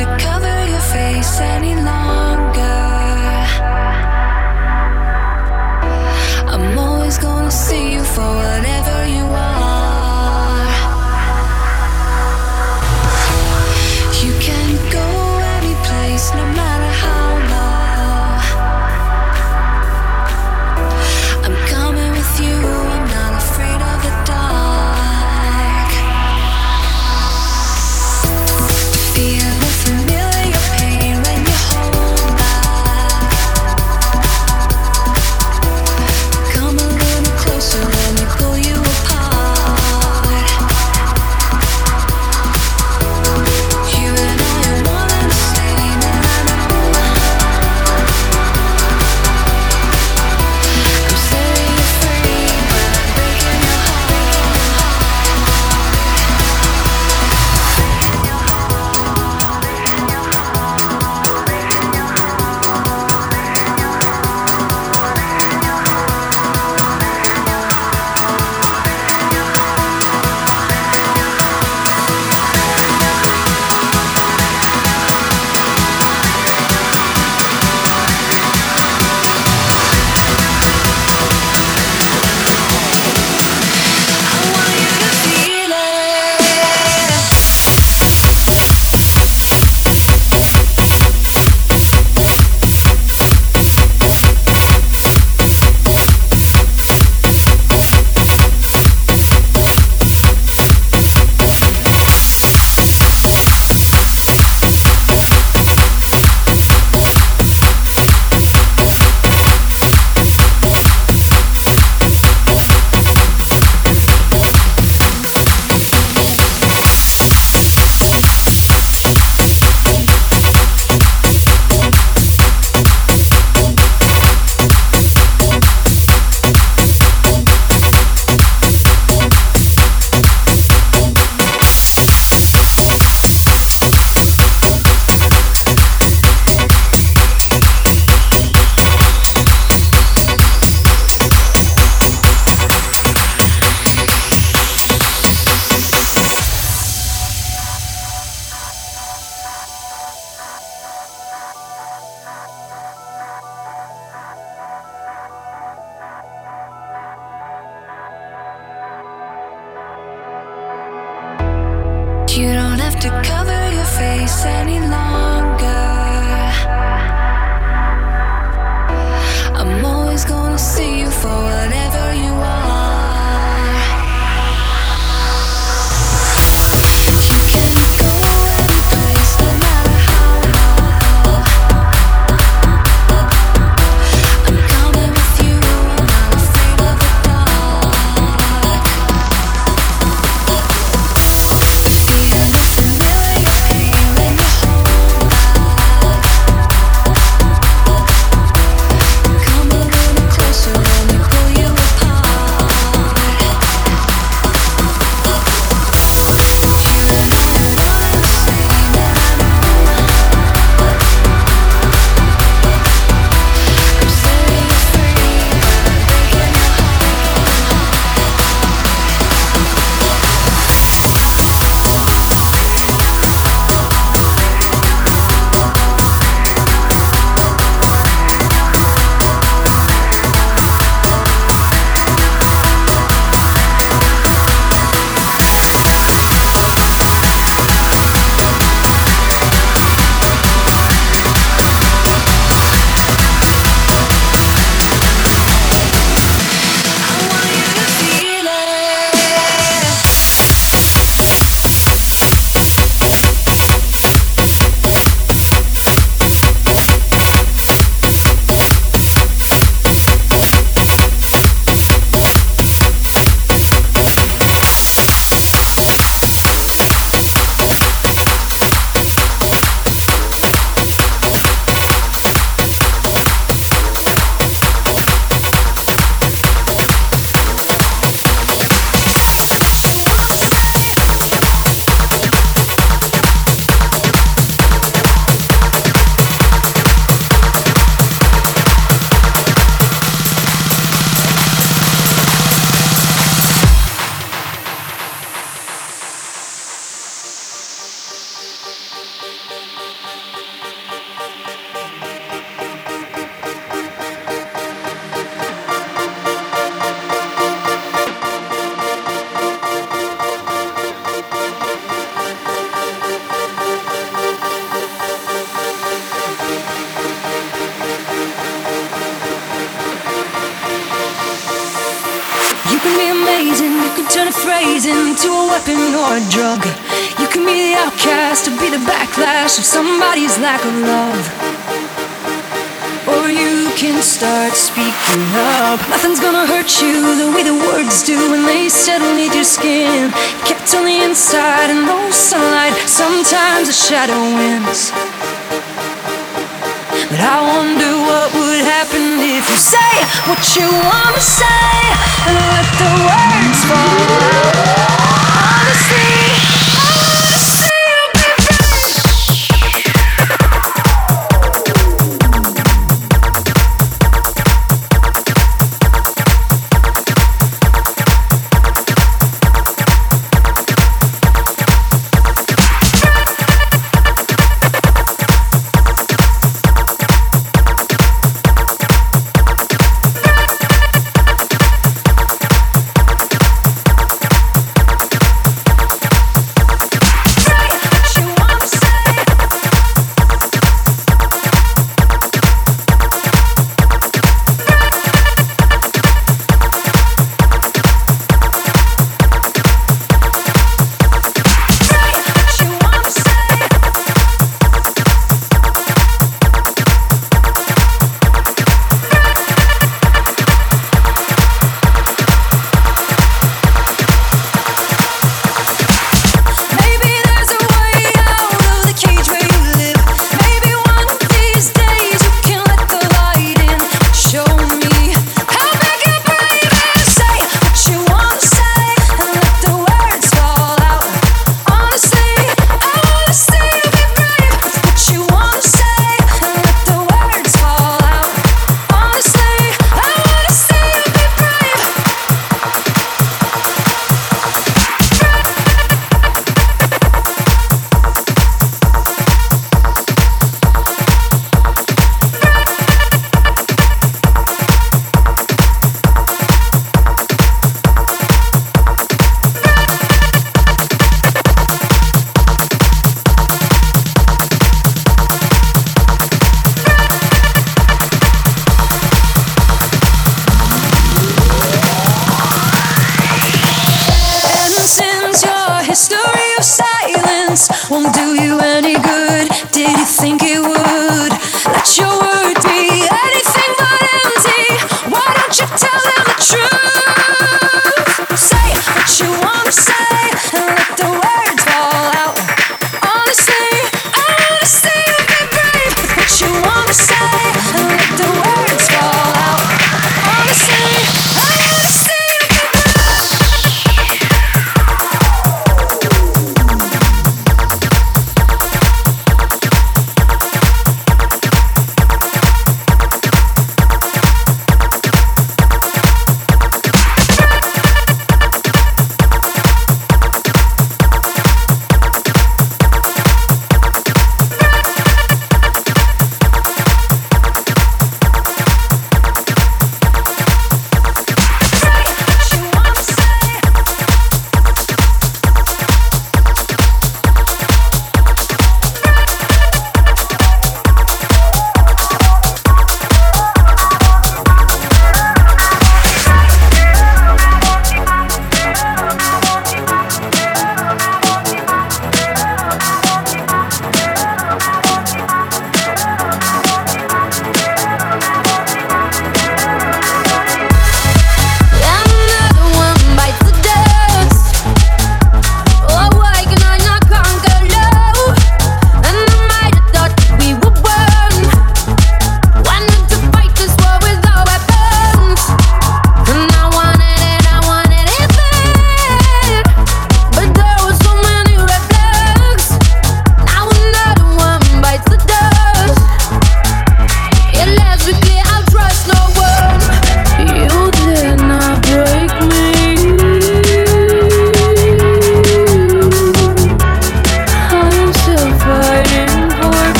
to cover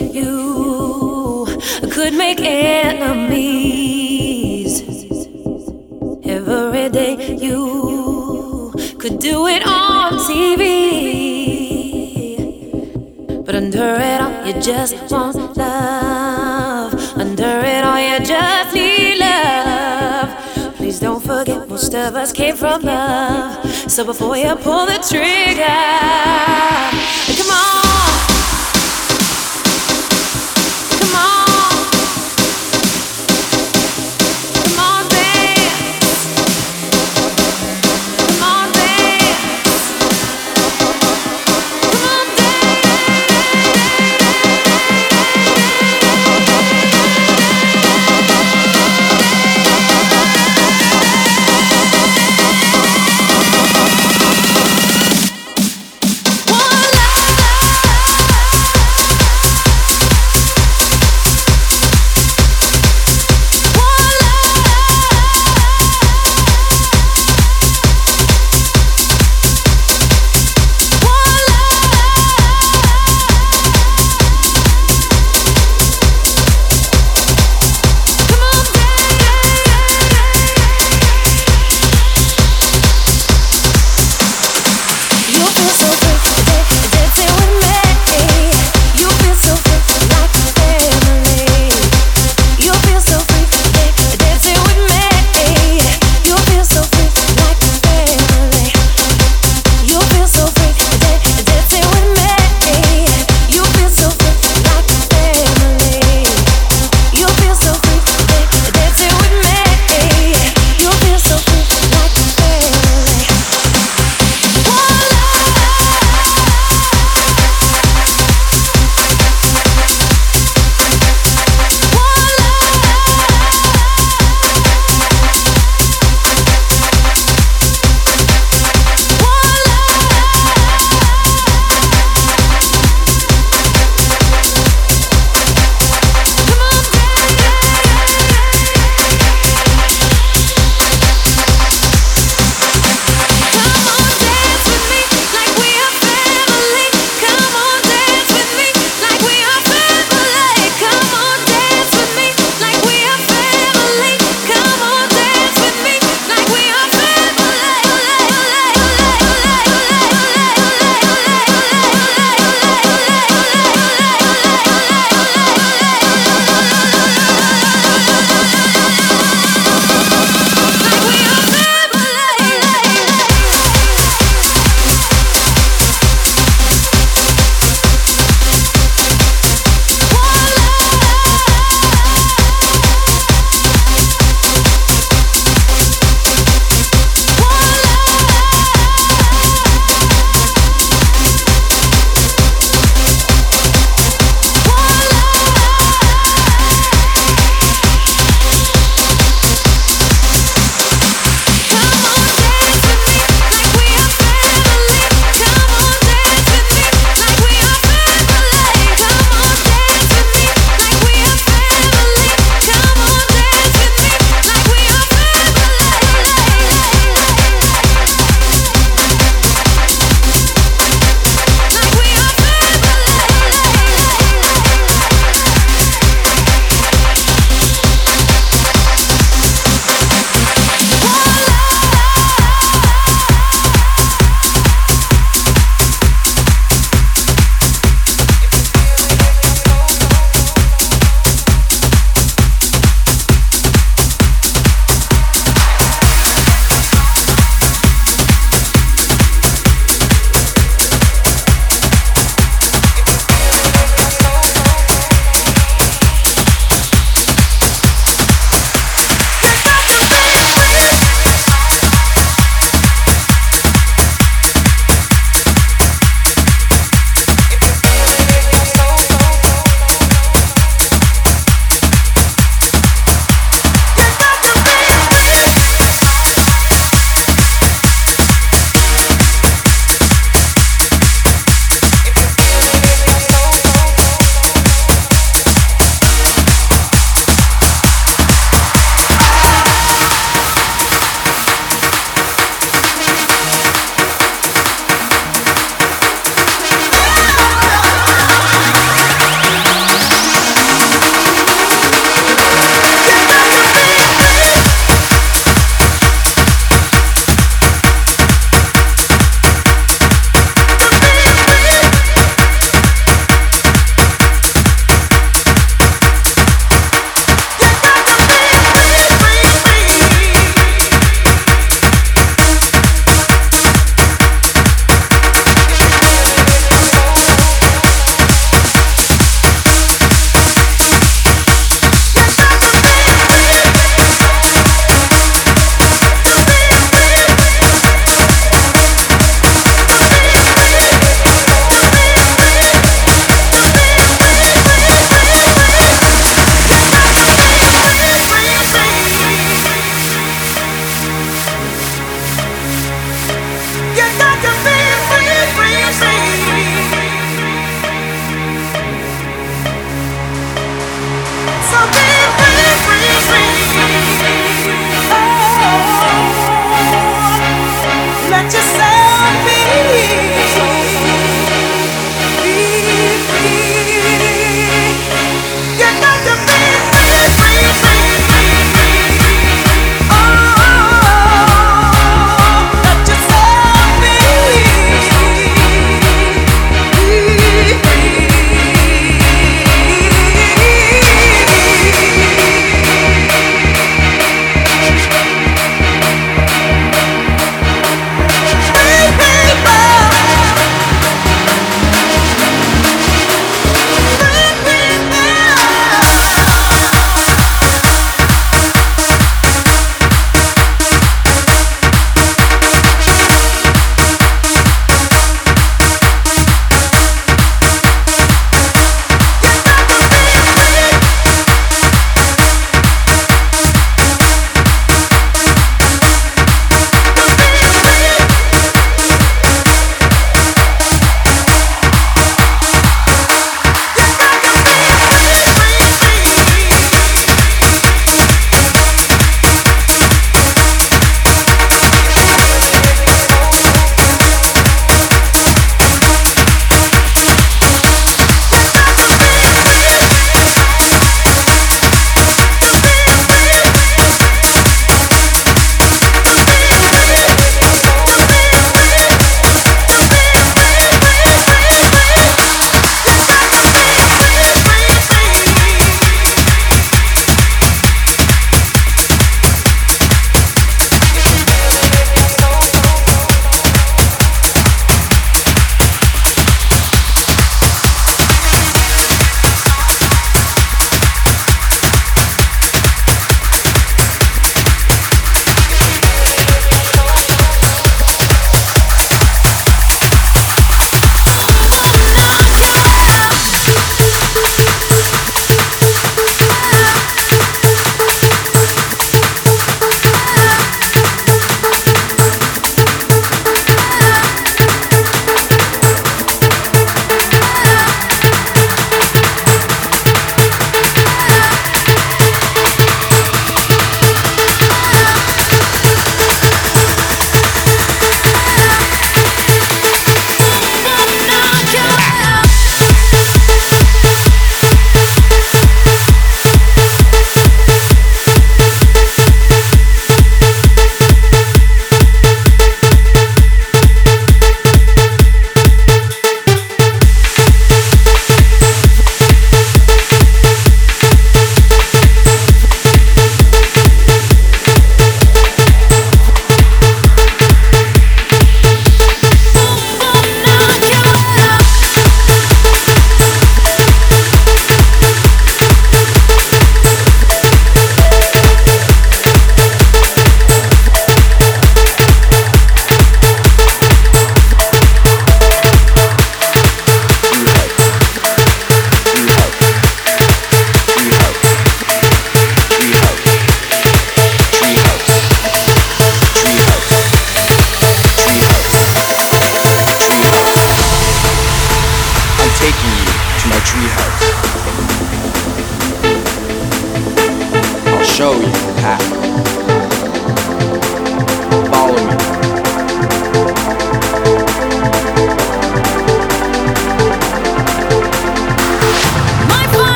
you could make enemies. Every day you could do it on TV. But under it all, you just want love. Under it all, you just need love. Please don't forget, most of us came from love. So before you pull the trigger, come on.